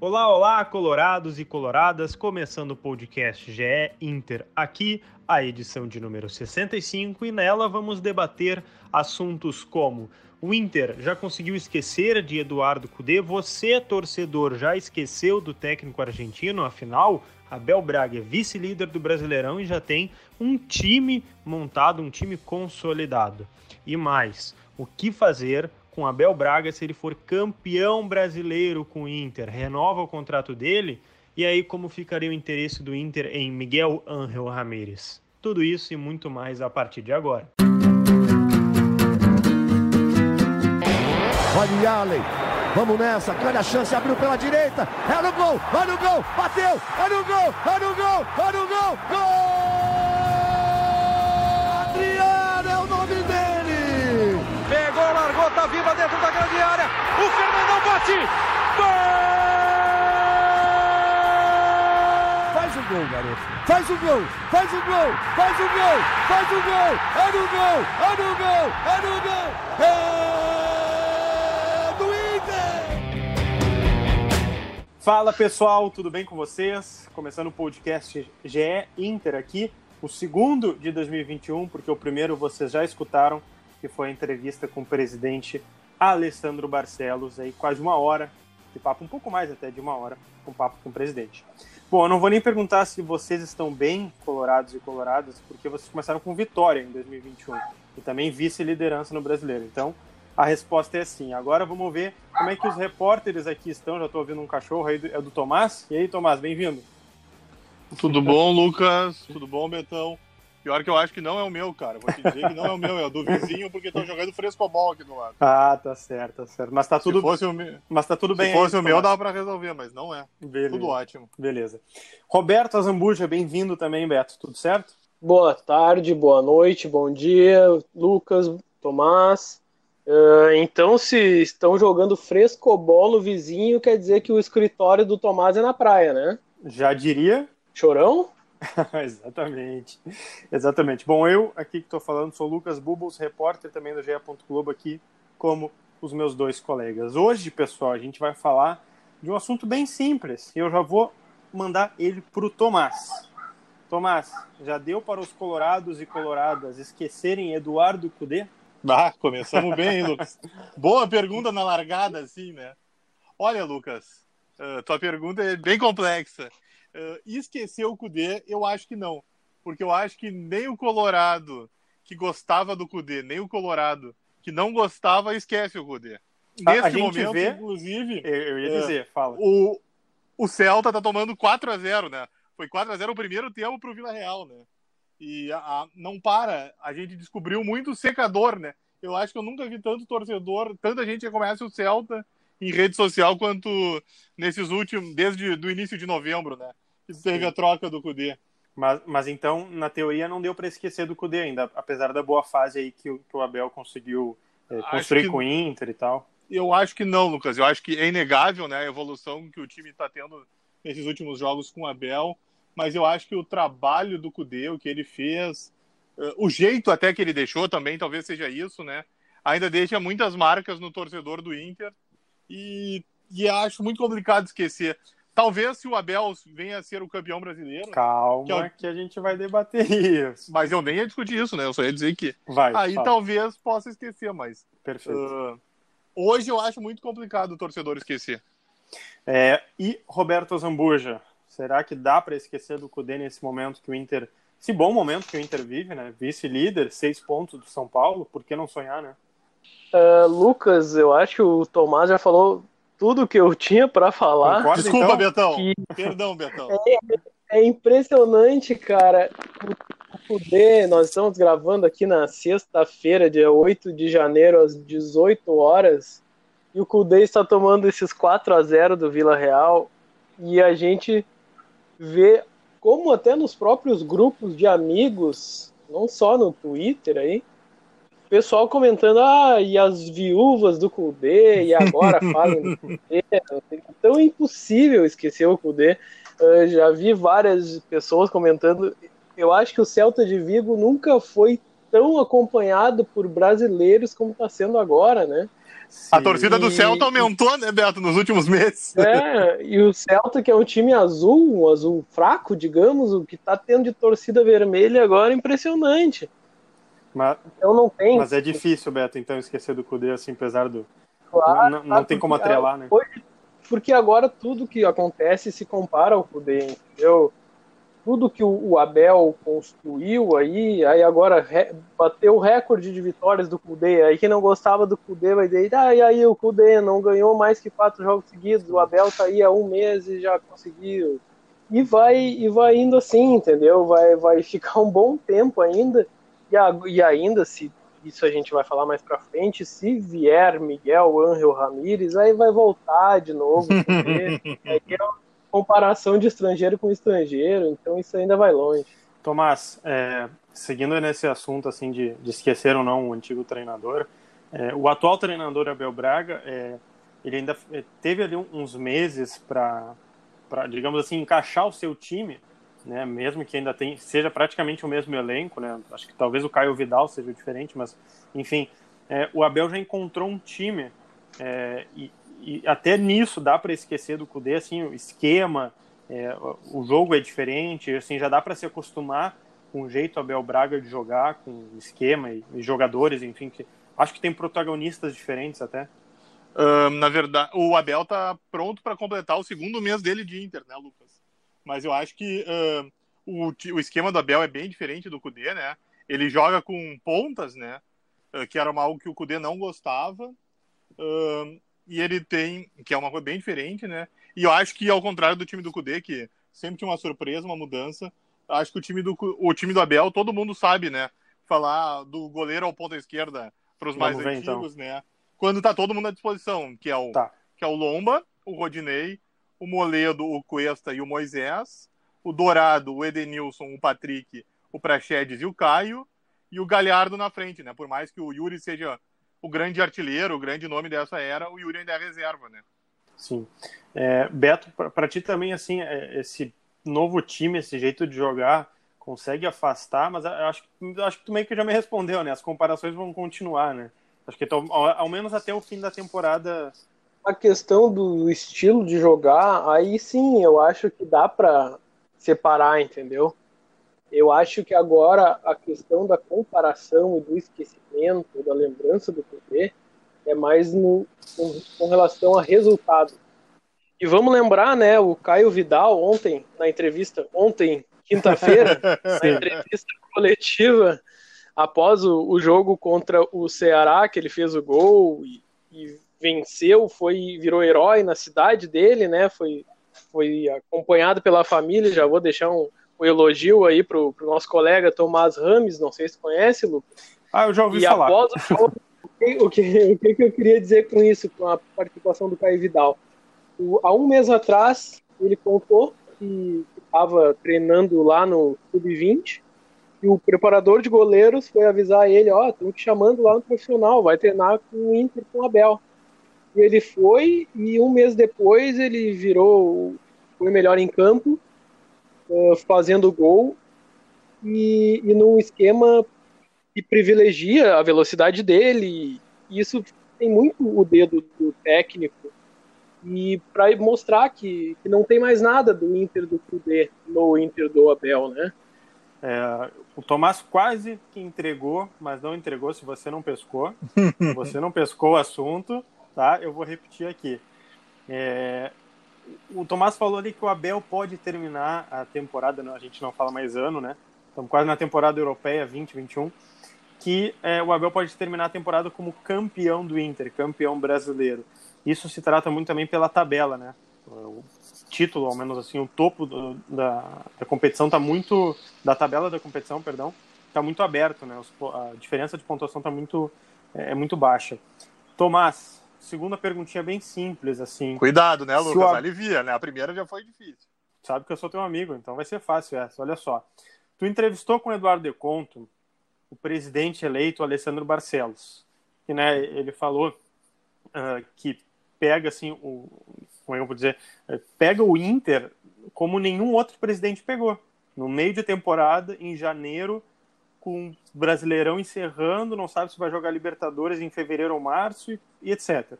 Olá, olá, colorados e coloradas, começando o podcast GE Inter aqui, a edição de número 65, e nela vamos debater assuntos como o Inter já conseguiu esquecer de Eduardo Cudê, você, torcedor, já esqueceu do técnico argentino, afinal, Abel Braga é vice-líder do Brasileirão e já tem um time montado, um time consolidado. E mais, o que fazer com Abel Braga se ele for campeão brasileiro com o Inter, renova o contrato dele, e aí como ficaria o interesse do Inter em Miguel Ángel Ramírez? Tudo isso e muito mais a partir de agora. Olha Allen, vamos nessa, grande a chance, abriu pela direita, é no gol, vai no gol, bateu, é no gol, é no gol, no gol, gol! Grande área. O Fernandão bate. Gol! Faz o gol, garoto. Faz o gol, faz o gol, faz o gol, faz o gol. É no gol, é no gol, é no gol. É do Inter. Fala pessoal, tudo bem com vocês? Começando o podcast GE Inter aqui, o segundo de 2021, porque o primeiro vocês já escutaram que foi a entrevista com o presidente Alessandro Barcelos, aí quase uma hora de papo, um pouco mais até de uma hora, com papo com o presidente. Bom, eu não vou nem perguntar se vocês estão bem colorados e coloradas, porque vocês começaram com vitória em 2021 e também vice-liderança no brasileiro. Então, a resposta é sim. Agora vamos ver como é que os repórteres aqui estão. Já estou ouvindo um cachorro aí, é do Tomás. E aí, Tomás, bem-vindo. Tudo bom, Lucas? Tudo bom, Betão? Pior que eu acho que não é o meu, cara. Vou te dizer que não é o meu, é o do vizinho, porque estão jogando frescobol aqui do lado. Ah, tá certo, tá certo. Mas tá tudo, se fosse o meu, mas tá tudo bem. Se fosse aí, o meu, dava pra resolver, mas não é. Beleza. Tudo ótimo. Beleza. Roberto Azambuja, bem-vindo também, Beto. Tudo certo? Boa tarde, boa noite, bom dia, Lucas, Tomás. Uh, então, se estão jogando frescobol no vizinho, quer dizer que o escritório do Tomás é na praia, né? Já diria. Chorão? Exatamente. Exatamente. Bom, eu aqui que estou falando sou Lucas Bubbles, repórter também do GE. Globo aqui, como os meus dois colegas. Hoje, pessoal, a gente vai falar de um assunto bem simples eu já vou mandar ele para o Tomás. Tomás, já deu para os colorados e coloradas esquecerem Eduardo Cudê? Ah, começamos bem, Lucas. Boa pergunta na largada, assim, né? Olha, Lucas, uh, tua pergunta é bem complexa. Uh, esquecer o Cudê, eu acho que não. Porque eu acho que nem o Colorado que gostava do Cudê, nem o Colorado que não gostava, esquece o Cudê. Nesse momento, vê, inclusive. Eu ia dizer, uh, fala. O, o Celta tá tomando 4 a 0 né? Foi 4 a 0 o primeiro tempo pro Vila Real, né? E a, a, não para. A gente descobriu muito secador, né? Eu acho que eu nunca vi tanto torcedor, tanta gente que conhece o Celta em rede social quanto nesses últimos, desde o início de novembro, né? Que teve a troca do Cudê. Mas, mas então, na teoria, não deu para esquecer do Cudê ainda, apesar da boa fase aí que, o, que o Abel conseguiu é, construir que, com o Inter e tal. Eu acho que não, Lucas. Eu acho que é inegável né, a evolução que o time está tendo nesses últimos jogos com o Abel. Mas eu acho que o trabalho do Cudê, o que ele fez, uh, o jeito até que ele deixou também, talvez seja isso, né? Ainda deixa muitas marcas no torcedor do Inter e, e acho muito complicado esquecer. Talvez se o Abel venha a ser o campeão brasileiro. Calma, que, eu... que, a gente vai debater isso. Mas eu nem ia discutir isso, né? Eu só ia dizer que. Vai, Aí fala. talvez possa esquecer, mas. Perfeito. Uh, hoje eu acho muito complicado o torcedor esquecer. É, e Roberto Zambuja, será que dá para esquecer do Cudê nesse momento que o Inter. Esse bom momento que o Inter vive, né? Vice-líder, seis pontos do São Paulo, por que não sonhar, né? Uh, Lucas, eu acho que o Tomás já falou tudo que eu tinha para falar. Concorda, Desculpa, então? Betão. Que... Perdão, Betão. É, é, impressionante, cara. O poder, nós estamos gravando aqui na sexta-feira, dia 8 de janeiro, às 18 horas, e o Kudê está tomando esses 4 a 0 do Vila Real, e a gente vê como até nos próprios grupos de amigos, não só no Twitter aí, pessoal comentando, ah, e as viúvas do Kudê, e agora falam do Kudê. Então é impossível esquecer o Kudê. Eu já vi várias pessoas comentando. Eu acho que o Celta de Vigo nunca foi tão acompanhado por brasileiros como está sendo agora, né? A torcida do Celta aumentou, né, Beto, nos últimos meses. É, e o Celta, que é um time azul, um azul fraco, digamos, o que tá tendo de torcida vermelha agora é impressionante. Mas, então não tem. Mas é difícil, Beto, então, esquecer do Cudê, assim, apesar do. Claro, não, não tem como atrelar, né? Hoje, porque agora tudo que acontece se compara ao Cudê, entendeu? tudo que o, Abel construiu aí, aí agora re, bateu o recorde de vitórias do Cudê. Aí quem não gostava do Cudê vai dizer, ah, e aí o Cudê não ganhou mais que quatro jogos seguidos, o Abel tá aí há um mês e já conseguiu. E vai, e vai indo assim, entendeu? Vai, vai ficar um bom tempo ainda, e, a, e ainda, se isso a gente vai falar mais pra frente, se vier Miguel Ángel Ramírez, aí vai voltar de novo. aí é comparação de estrangeiro com estrangeiro, então isso ainda vai longe. Tomás, é, seguindo nesse assunto assim de, de, esquecer ou não o antigo treinador, é, o atual treinador Abel Braga, é, ele ainda é, teve ali uns meses para, digamos assim, encaixar o seu time, né, mesmo que ainda tem, seja praticamente o mesmo elenco, né, acho que talvez o Caio Vidal seja diferente, mas enfim, é, o Abel já encontrou um time é, e, e até nisso dá para esquecer do Kudê, assim, o esquema, é, o jogo é diferente, assim, já dá para se acostumar com o jeito Abel Braga de jogar, com o esquema e, e jogadores, enfim, que acho que tem protagonistas diferentes até. Na verdade, o Abel tá pronto para completar o segundo mês dele de Inter, né, Lucas? Mas eu acho que uh, o, o esquema do Abel é bem diferente do Kudê, né? Ele joga com pontas, né? Uh, que era algo que o Kudê não gostava e ele tem, que é uma coisa bem diferente, né? E eu acho que ao contrário do time do Cudê, que sempre tinha uma surpresa, uma mudança, acho que o time do o time do Abel, todo mundo sabe, né? Falar do goleiro ao ponta esquerda para os mais ver, antigos, então. né? Quando tá todo mundo à disposição, que é o tá. que é o Lomba, o Rodinei, o Moledo, o Cuesta e o Moisés, o Dourado, o Edenilson, o Patrick, o Praxedes e o Caio, e o Galhardo na frente, né? Por mais que o Yuri seja o grande artilheiro, o grande nome dessa era, o Yuri ainda é reserva, né? Sim. É, Beto, para ti também, assim, é, esse novo time, esse jeito de jogar, consegue afastar, mas acho, acho que tu meio que já me respondeu, né? As comparações vão continuar, né? Acho que tô, ao, ao menos até o fim da temporada. A questão do estilo de jogar, aí sim, eu acho que dá para separar, entendeu? Eu acho que agora a questão da comparação e do esquecimento, da lembrança do poder, é mais no, com, com relação a resultado. E vamos lembrar, né, o Caio Vidal ontem, na entrevista, ontem, quinta-feira, na entrevista coletiva, após o, o, jogo contra o Ceará, que ele fez o gol e, e, venceu, foi virou herói na cidade dele, né? Foi, foi acompanhado pela família. Já vou deixar um, um elogio aí pro, pro nosso colega Tomás Rames, não sei se conhece, Lucas. Ah, eu já ouvi e falar. Após o jogo, o que, o que eu queria dizer com isso, com a participação do Caio Vidal? O, há um mês atrás, ele contou que estava treinando lá no Sub-20 e o preparador de goleiros foi avisar ele, ó, oh, estão te chamando lá no profissional, vai treinar com o Inter, com o Abel. E ele foi e um mês depois ele virou, foi melhor em campo uh, fazendo gol e, e num esquema que privilegia a velocidade dele. E isso tem muito o dedo do técnico. E para mostrar que, que não tem mais nada do Inter do Cudê no Inter do Abel, né? É, o Tomás quase que entregou, mas não entregou se você não pescou. você não pescou o assunto, tá? Eu vou repetir aqui. É, o Tomás falou ali que o Abel pode terminar a temporada, a gente não fala mais ano, né? Estamos quase na temporada europeia 2021, que é, o Abel pode terminar a temporada como campeão do Inter, campeão brasileiro. Isso se trata muito também pela tabela, né? O título, ao menos assim, o topo do, da, da competição está muito, da tabela da competição, perdão, está muito aberto, né? a diferença de pontuação está muito, é, é muito baixa. Tomás, segunda perguntinha bem simples, assim. Cuidado, né, Lucas? A... Alivia, né? A primeira já foi difícil. Sabe que eu sou teu amigo, então vai ser fácil essa. Olha só. Tu entrevistou com o Eduardo De Conto o presidente eleito Alessandro Barcelos. Que, né, ele falou uh, que pega, assim, o... Como é que eu vou dizer? Pega o Inter como nenhum outro presidente pegou. No meio de temporada, em janeiro, com Brasileirão encerrando, não sabe se vai jogar Libertadores em fevereiro ou março e, e etc.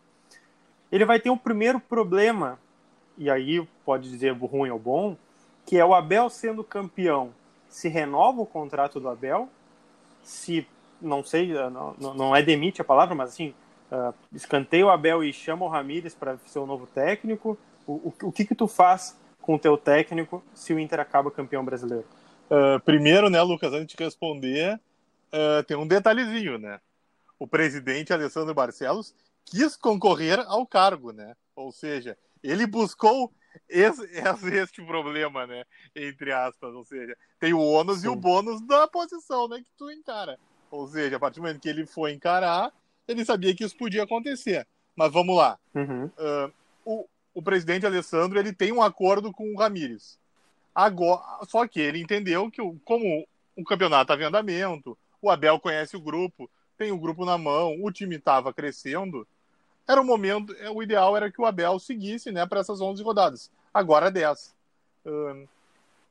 Ele vai ter um primeiro problema, e aí pode dizer ruim ou bom, que é o Abel sendo campeão. Se renova o contrato do Abel, se, não sei, não, não é demite a palavra, mas assim, uh, escanteia o Abel e chama o Ramires para ser o novo técnico. O, o, o que que tu faz com o teu técnico se o Inter acaba campeão brasileiro? Uh, primeiro, né, Lucas, antes de responder, uh, tem um detalhezinho, né? O presidente Alessandro Barcelos quis concorrer ao cargo, né? Ou seja, ele buscou esse, este problema, né? Entre aspas, ou seja, tem o ônus Sim. e o bônus da posição, né? Que tu encara. Ou seja, a partir do momento que ele foi encarar, ele sabia que isso podia acontecer. Mas vamos lá. Uhum. Uh, o, o presidente Alessandro ele tem um acordo com o Ramires. Agora, só que ele entendeu que, como o campeonato estava em andamento, o Abel conhece o grupo, tem o grupo na mão, o time estava crescendo, era o momento, é, o ideal era que o Abel seguisse né, para essas 11 rodadas. Agora 10. Um,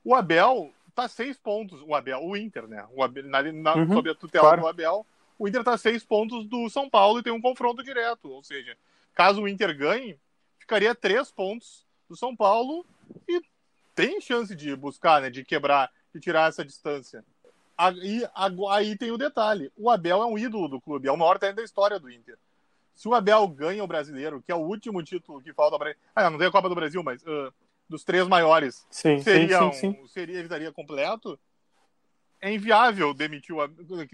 o Abel está seis pontos, o Abel, o Inter, né? O Abel, na, na, uhum, sob a tutela claro. do Abel, o Inter está seis pontos do São Paulo e tem um confronto direto. Ou seja, caso o Inter ganhe, ficaria três pontos do São Paulo e tem chance de buscar, né, de quebrar, de tirar essa distância. Aí, aí tem o detalhe: o Abel é um ídolo do clube, é o maior técnico da história do Inter. Se o Abel ganha o brasileiro, que é o último título que falta para Ah, não tem a Copa do Brasil, mas uh, dos três maiores, sim, seria, sim, sim, um, seria, ele estaria completo. É inviável demitir o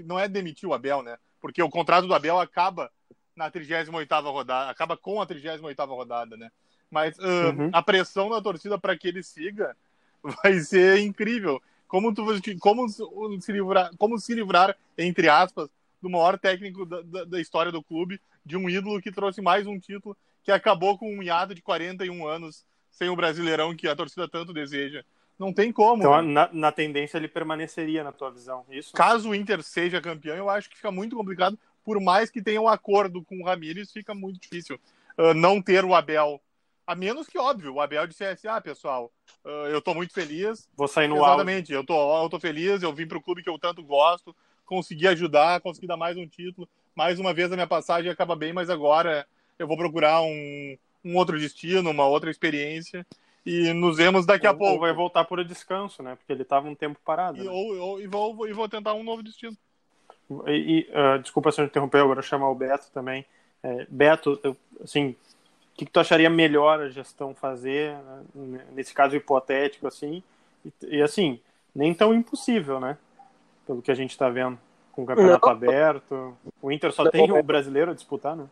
Não é demitir o Abel, né? Porque o contrato do Abel acaba na 38 rodada, acaba com a 38 rodada, né? Mas uh, uhum. a pressão da torcida para que ele siga vai ser incrível. Como, tu, como, se livrar, como se livrar, entre aspas, do maior técnico da, da, da, história do clube, de um ídolo que trouxe mais um título, que acabou com um hiato de 41 anos sem o Brasileirão que a torcida tanto deseja. Não tem como. Então, na, na, tendência, ele permaneceria, na tua visão, isso? Caso o Inter seja campeão, eu acho que fica muito complicado, por mais que tenha um acordo com o Ramires, fica muito difícil uh, não ter o Abel a menos que, óbvio, o Abel dissesse, ah, pessoal, uh, eu tô muito feliz. Vou sair no Exatamente, eu tô, eu tô feliz, eu vim pro clube que eu tanto gosto, consegui ajudar, consegui dar mais um título. Mais uma vez a minha passagem acaba bem, mas agora eu vou procurar um, um outro destino, uma outra experiência. E nos vemos daqui ou, a pouco. Ou vai voltar por descanso, né? Porque ele estava um tempo parado. E, né? ou, ou, e, vou, e vou tentar um novo destino. E, e uh, desculpa se eu interromper, agora chamar o Beto também. É, Beto, eu, assim, o que, que tu acharia melhor a gestão fazer, né? nesse caso hipotético, assim, e, e, assim, nem tão impossível, né? Pelo que a gente está vendo, com o campeonato não. aberto. O Inter só não. tem o brasileiro a disputar, né?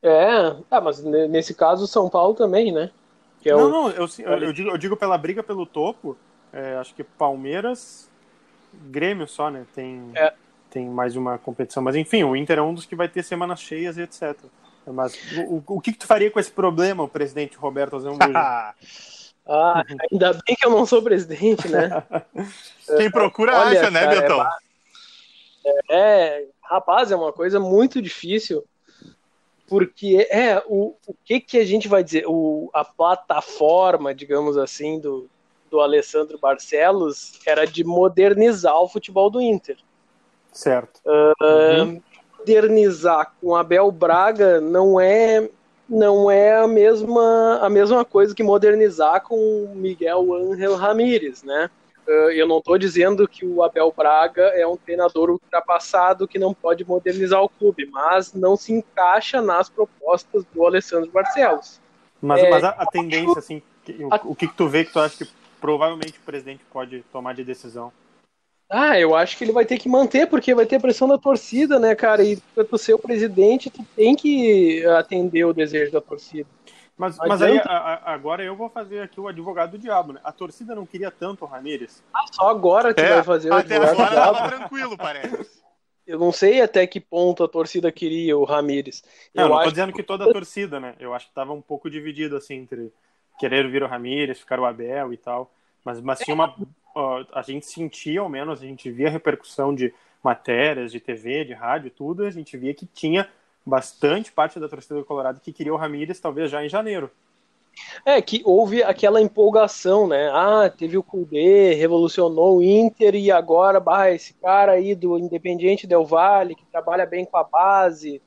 É, ah, mas nesse caso o São Paulo também, né? Que é não, o... não, eu, eu, digo, eu digo pela briga pelo topo, é, acho que Palmeiras, Grêmio só, né? Tem, é. tem mais uma competição. Mas enfim, o Inter é um dos que vai ter semanas cheias e etc. Mas o, o que, que, tu faria com esse problema, o presidente Roberto Azambuja? ah, ainda bem que eu não sou presidente, né? Quem procura Olha, acha, né, Betão? É, é, rapaz, é uma coisa muito difícil, porque é o, o que que a gente vai dizer? O, a plataforma, digamos assim, do, do Alessandro Barcelos era de modernizar o futebol do Inter. Certo. Uh, uhum modernizar com Abel Braga não é não é a mesma a mesma coisa que modernizar com Miguel Ángel Ramírez, né? Eh, eu não estou dizendo que o Abel Braga é um treinador ultrapassado que não pode modernizar o clube, mas não se encaixa nas propostas do Alessandro Barcelos. Mas, é, mas a, a, tendência, assim, o, o que, que tu vê que tu acha que provavelmente o presidente pode tomar de decisão? Ah, eu acho que ele vai ter que manter, porque vai ter pressão da torcida, né, cara? E pra tu ser o presidente, tu tem que atender o desejo da torcida. Mas, mas aí, a, agora eu vou fazer aqui o advogado do diabo, né? A torcida não queria tanto o Ramírez. Ah, só agora que é, vai fazer o advogado do diabo. Até agora tranquilo, parece. Eu não sei até que ponto a torcida queria o Ramírez. Eu não, não tô dizendo que toda a torcida, né? Eu acho que tava um pouco dividido, assim, entre querer vir o Ramírez, ficar o Abel e tal. Mas, mas tinha uma a gente sentia, ao menos, a gente via a repercussão de matérias, de TV, de rádio, tudo, a gente via que tinha bastante parte da torcida do Colorado que queria o Ramírez talvez já em janeiro. É, que houve aquela empolgação, né? Ah, teve o Kudê, revolucionou o Inter e agora, bah, esse cara aí do Independiente Del Valle, que trabalha bem com a base,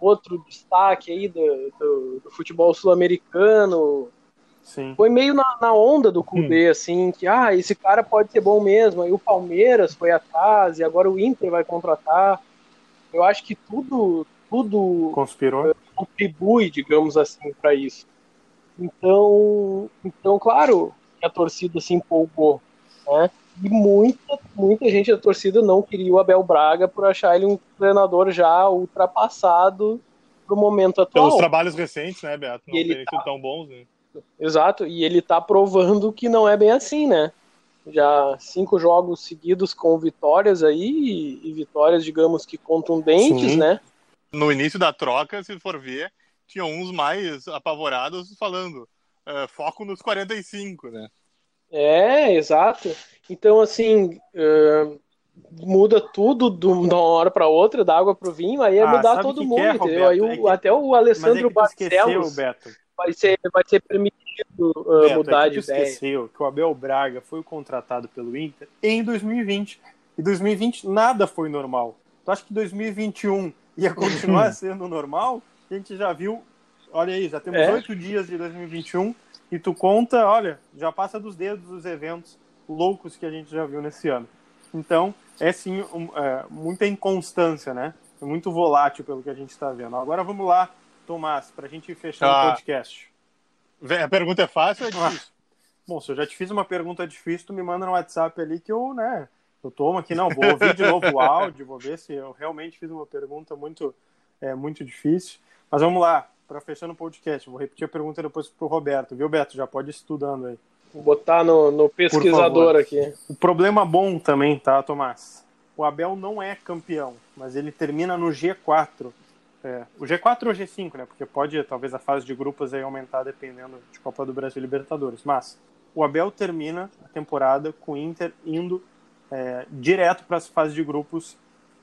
outro destaque aí do, do, do futebol sul-americano. Foi meio na, na onda do Kudê, hum. assim, que, ah, esse cara pode ser bom mesmo. Aí o Palmeiras foi atrás e agora o Inter vai contratar. Eu acho que tudo, tudo conspirou, contribui, digamos assim, para isso. Então, então, claro, a torcida se empolgou, né? E muita, muita gente da torcida não queria o Abel Braga por achar ele um treinador já ultrapassado pro momento atual. Pelos trabalhos recentes, né, Beto? Não ele tá... tão bons, né? Exato, e ele tá provando que não é bem assim, né? Já cinco jogos seguidos com vitórias aí, e vitórias, digamos que contundentes, Sim. né? No início da troca, se for ver, tinha uns mais apavorados falando uh, foco nos 45, né? É, exato. Então, assim, uh, muda tudo de uma hora para outra, da água para o vinho, aí é ah, mudar todo mundo, é, entendeu? Aí o, é que... até o Alessandro é Barcelos vai ser, vai ser permitido uh, mudar é que de ideia. esqueceu que o Abel Braga foi contratado pelo Inter em 2020. E 2020 nada foi normal. Tu acha que 2021 ia continuar sendo normal? a gente já viu, olha aí, já temos é. oito é. dias de 2021 e tu conta, olha, já passa dos dedos os eventos loucos que a gente já viu nesse ano. Então, é sim um, é, muita inconstância, né? É muito volátil pelo que a gente está vendo. Agora vamos lá, Tomás, para a gente fechar ah. o podcast. A pergunta é fácil ou é difícil? Ah. Bom, se eu já te fiz uma pergunta difícil, tu me manda no WhatsApp ali que eu, né, eu tomo aqui, não, vou ouvir de novo o áudio, vou ver se eu realmente fiz uma pergunta muito, é, muito difícil. Mas vamos lá, para fechar no podcast, vou repetir a pergunta depois para o Roberto, viu, Beto? Já pode ir estudando aí. Vou botar no, no pesquisador aqui. O problema bom também, tá, Tomás? O Abel não é campeão, mas ele termina no G4. É, o G4 ou G5, né? Porque pode, talvez, a fase de grupos aí aumentar dependendo de Copa do Brasil e Libertadores. Mas o Abel termina a temporada com o Inter indo é, direto para as fases de grupos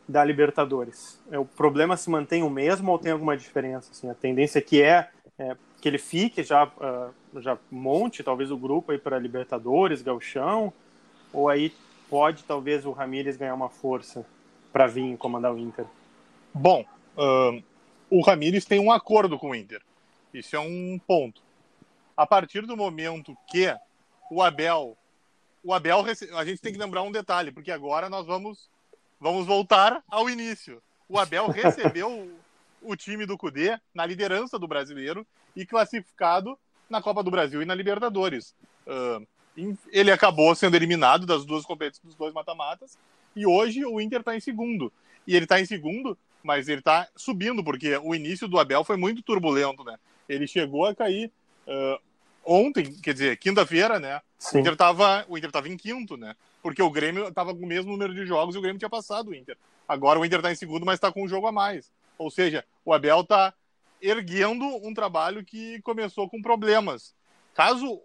da Libertadores? É, o problema se mantém o mesmo ou tem alguma diferença? Assim, a tendência que é, é que ele fique já uh, já monte talvez o grupo aí para Libertadores, Gauchão, ou aí pode talvez o Ramires ganhar uma força para vir comandar o Inter? Bom, uh, o Ramires tem um acordo com o Inter. Isso é um ponto. A partir do momento que o Abel, o Abel, a gente tem que lembrar um detalhe, porque agora nós vamos Vamos voltar ao início. O Abel recebeu o time do Cudê na liderança do brasileiro e classificado na Copa do Brasil e na Libertadores. Uh, ele acabou sendo eliminado das duas competições, dos dois mata-matas, e hoje o Inter está em segundo. E ele está em segundo, mas ele está subindo, porque o início do Abel foi muito turbulento, né? Ele chegou a cair uh, ontem, quer dizer, quinta-feira, né? Sim. O Inter estava o Inter tava em quinto, né? Porque o Grêmio estava com o mesmo número de jogos e o Grêmio tinha passado o Inter. Agora o Inter está em segundo, mas está com um jogo a mais. Ou seja, o Abel está erguendo um trabalho que começou com problemas. Caso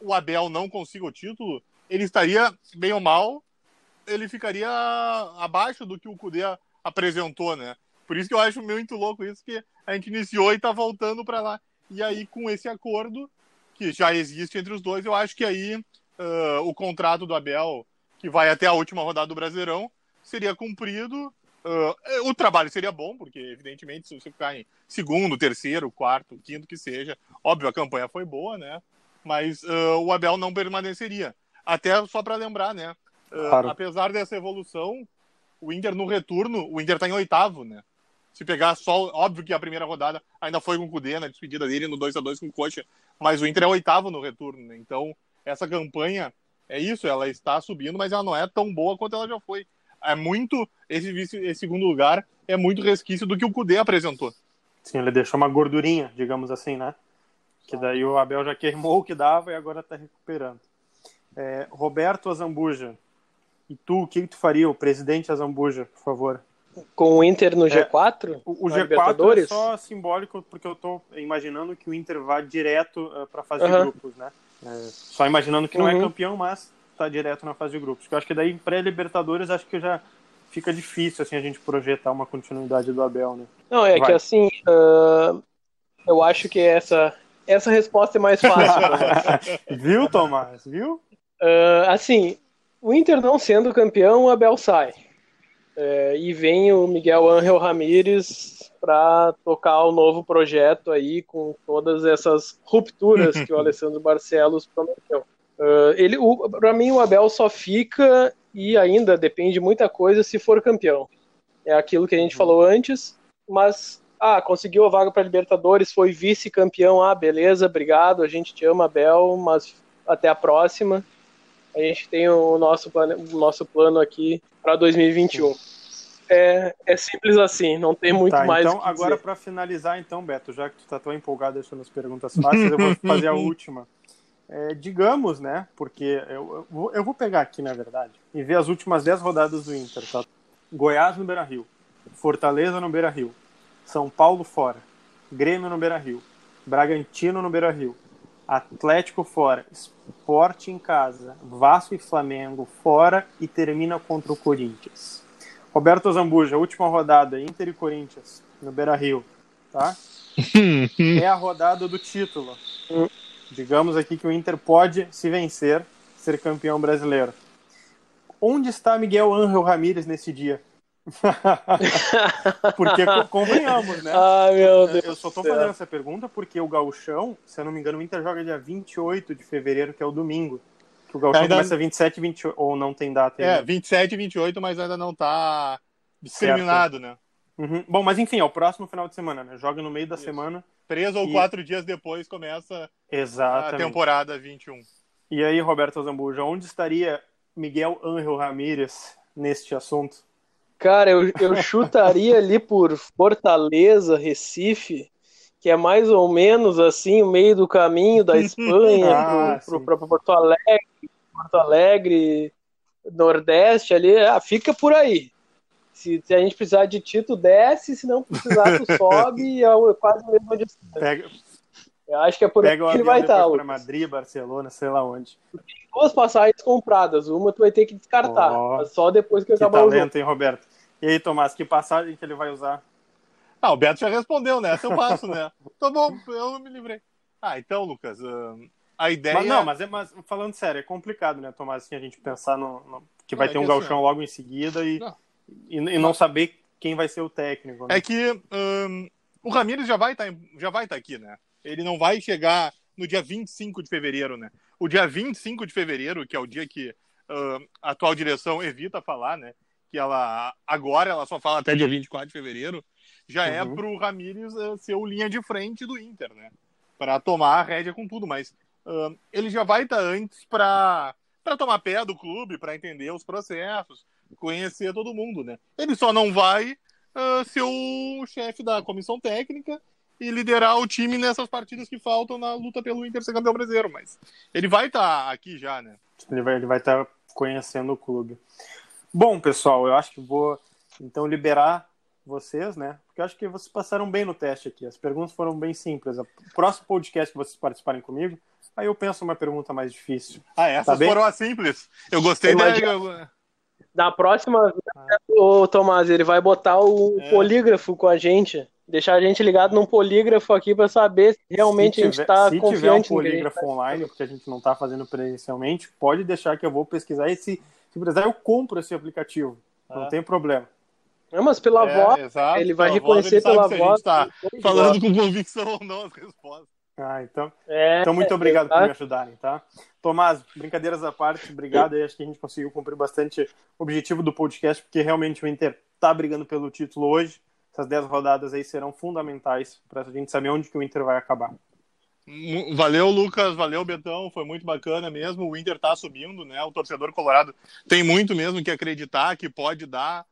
o Abel não consiga o título, ele estaria, bem ou mal, ele ficaria abaixo do que o Cudê apresentou, né? Por isso que eu acho muito louco isso, que a gente iniciou e está voltando para lá. E aí, com esse acordo, que já existe entre os dois, eu acho que aí uh, o contrato do Abel, que vai até a última rodada do Brasileirão, seria cumprido. Uh, o trabalho seria bom, porque, evidentemente, se você ficar em segundo, terceiro, quarto, quinto, que seja, óbvio, a campanha foi boa, né? Mas uh, o Abel não permaneceria. Até só para lembrar, né? Claro. Apesar dessa evolução, o Inter no retorno, o Inter está em oitavo, né? Se pegar só, óbvio que a primeira rodada ainda foi com o Cudê na despedida dele no 2 a 2 com o Coxa, mas o Inter é oitavo no retorno, né? Então, essa campanha é isso, ela está subindo, mas ela não é tão boa quanto ela já foi. É muito esse, esse segundo lugar é muito resquício do que o Cudê apresentou. Sim, ele deixou uma gordurinha, digamos assim, né? Que daí o Abel já queimou o que dava e agora está recuperando. É, Roberto Azambuja, e tu, o que, tu faria, o presidente Azambuja, por favor? Com o Inter no G4? É, o, o G4 é só simbólico porque eu estou imaginando que o Inter vá direto uh, para a fase uhum. de grupos, né? É, só imaginando que não é uhum. é campeão, mas está direto na fase de grupos. Eu acho que daí pré-Libertadores acho que já fica difícil assim a gente projetar uma continuidade do Abel, né? Não, é Vai. que assim, uh, eu acho que essa essa resposta é mais fácil. Viu, Tomás? Viu? Uh, assim, o Inter não sendo campeão, o Abel sai. Uh, e vem o Miguel Ángel Ramírez para tocar o novo projeto aí com todas essas rupturas que o Alessandro Barcelos prometeu. Uh, ele, para mim, o Abel só fica e ainda depende muita coisa se for campeão. É aquilo que a gente uhum. falou antes, mas ah, conseguiu a vaga para Libertadores, foi vice-campeão, ah, beleza, obrigado, a gente te ama, Abel, mas até a próxima. A gente tem o nosso plano, o nosso plano aqui para 2021. É, é simples assim, não tem muito tá, mais. Então, agora para finalizar, então, Beto, já que tu tá tão empolgado deixando as perguntas fáceis, eu vou fazer a última. É, digamos, né? Porque eu, eu, eu, vou pegar aqui, na verdade, e ver as últimas 10 rodadas do Inter, tá? Goiás no Beira Rio, Fortaleza no Beira Rio, São Paulo fora, Grêmio no Beira Rio, Bragantino no Beira Rio, Atlético fora, Sport em casa, Vasco e Flamengo fora e termina contra o Corinthians. Roberto Zambuja, última rodada, Inter e Corinthians no Beira Rio, tá? é a rodada do título. Digamos aqui que o Inter pode, se vencer, ser campeão brasileiro. Onde está Miguel Ángel Ramírez nesse dia? porque convenhamos, né? Ai, meu Deus eu só tô fazendo essa pergunta porque o Gauchão, se eu não me engano, o Inter joga dia 28 de fevereiro, que é o domingo. Que o Gauchão ainda... começa 27 e 28, ou não tem data ainda. É, 27 e 28, mas ainda não tá discriminado, certo. né? Uhum. Bom, mas enfim, é o próximo final de semana, né? Joga no meio da Isso. semana. Três ou e... quatro dias depois começa Exatamente. a temporada 21. E aí, Roberto Zambuja, onde estaria Miguel Ángel Ramírez neste assunto? Cara, eu, eu chutaria ali por Fortaleza, Recife, que é mais ou menos assim, o meio do caminho da Espanha ah, pro, pro, pro, Porto Alegre, Porto Alegre, Nordeste ali, ah, fica por aí. Se, se, a gente precisar de Tito, desce, se não precisar, tu sobe, é quase o mesmo distância. Pega, Eu acho que é por aí que ele vai estar. Para Madrid, Barcelona, sei lá onde. Duas passagens compradas, uma tu vai ter que descartar, oh, só depois que, que acabar talento, o jogo. hein, Roberto? E aí, Tomás, que passagem que ele vai usar? Ah, o Beto já respondeu, né? Essa eu passo, né? tá bom, eu me livrei. Ah, então, Lucas, a ideia. Mas não, mas, é, mas falando sério, é complicado, né, Tomás, assim, a gente pensar no, no que vai não, ter é um galchão assim, logo em seguida e. Não e, e não saber quem vai ser o técnico. Né? É que um, o Ramires já vai estar tá, já vai tá aqui, né? Ele não vai chegar no dia 25 de fevereiro, né? O dia 25 de fevereiro, que é o dia que uh, a atual direção evita falar, né? Que ela agora ela só fala até dia 24 de fevereiro, já é uhum. é pro Ramires uh, ser o linha de frente do Inter, né? Para tomar a rédea com tudo, mas uh, ele já vai estar tá antes para para tomar pé do clube, para entender os processos, conhecer todo mundo, né? Ele só não vai uh, ser o chefe da comissão técnica e liderar o time nessas partidas que faltam na luta pelo Inter ser campeão brasileiro, mas ele vai estar tá aqui já, né? Ele vai ele vai estar tá conhecendo o clube. Bom, pessoal, eu acho que vou então liberar vocês, né? Porque eu acho que vocês passaram bem no teste aqui. As perguntas foram bem simples. O próximo podcast que vocês participarem comigo, aí eu penso uma pergunta mais difícil. Ah, essas tá foram as simples. Eu gostei da. Na próxima o Tomás, ele vai botar o é. polígrafo com a gente. Deixar a gente ligado num polígrafo aqui para saber se realmente se tiver, a gente está confiante. Se tiver um polígrafo online, porque a gente não está fazendo presencialmente, pode deixar que eu vou pesquisar. E se, se precisar, eu compro esse aplicativo. Não é. tem problema. Não, mas pela é, voz, exato, ele vai reconhecer voz, pela voz. Se a gente tá falando com convicção ou não as respostas. Ah, então. É, então, muito obrigado é, por me ajudarem, tá? Tomás, brincadeiras à parte, obrigado. Eu acho que a gente conseguiu cumprir bastante o objetivo do podcast, porque realmente o Inter tá brigando pelo título hoje. Essas 10 rodadas aí serão fundamentais para a gente saber onde que o Inter vai acabar. Valeu, Lucas. Valeu, Betão. Foi muito bacana mesmo. O Inter tá subindo, né? O torcedor colorado tem muito mesmo que acreditar que pode dar.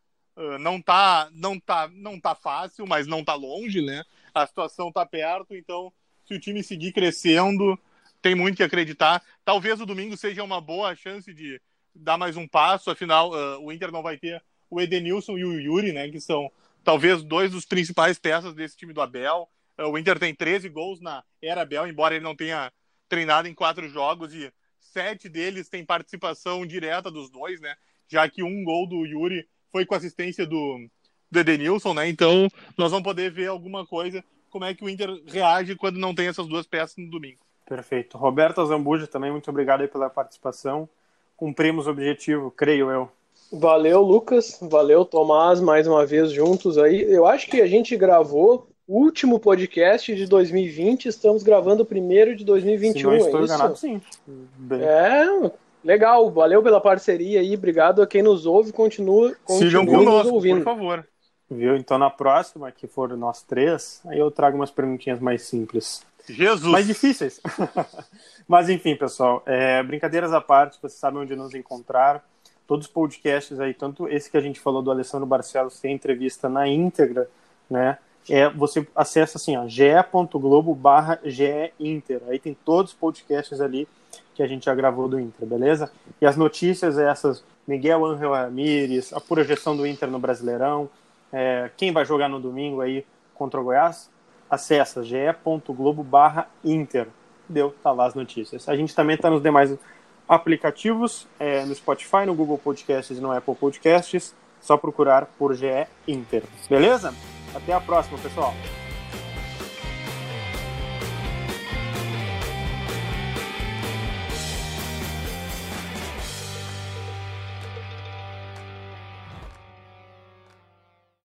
Não tá, não tá, não tá fácil, mas não tá longe, né? A situação tá perto, então se o time seguir crescendo, tem muito que acreditar. Talvez o domingo seja uma boa chance de dar mais um passo, afinal, o Inter não vai ter o Edenilson e o Yuri, né, que são talvez dois dos principais peças desse time do Abel. O Inter tem 13 gols na era Abel, embora ele não tenha treinado em quatro jogos e sete deles têm participação direta dos dois, né, já que um gol do Yuri foi com assistência do, do Edenilson, né, então nós vamos poder ver alguma coisa como é que o Inter reage quando não tem essas duas peças no domingo. Perfeito. Roberto Zambuja também, muito obrigado pela participação. Cumprimos o objetivo, creio eu. Valeu, Lucas. Valeu, Tomás, mais uma vez juntos aí. Eu acho que a gente gravou o último podcast de 2020, estamos gravando o primeiro de 2021. Se não estou é enganado, sim. Bem... É, legal. Valeu pela parceria aí. Obrigado a quem nos ouve. Continua, continua Sigam conosco, nos ouvindo. por favor. Viu? Então na próxima, que for nós três, aí eu trago umas perguntinhas mais simples. Jesus! Mais difíceis. Mas enfim, pessoal, é, brincadeiras à parte, vocês sabem onde nos encontrar. Todos os podcasts aí, tanto esse que a gente falou do Alessandro Barcelos, tem entrevista na íntegra, né? É, você acessa assim, ó, ge.globo barra Inter. Aí tem todos os podcasts ali que a gente já gravou do Inter, beleza? E as notícias essas, Miguel Angel Ramírez, a projeção do Inter no Brasileirão, é, quem vai jogar no domingo aí contra o Goiás, acessa ge.globo barra Inter. Deu, tá lá as notícias. A gente também tá nos demais aplicativos, é, no Spotify, no Google Podcasts e no Apple Podcasts. Só procurar por GE Inter. Beleza? Até a próxima, pessoal.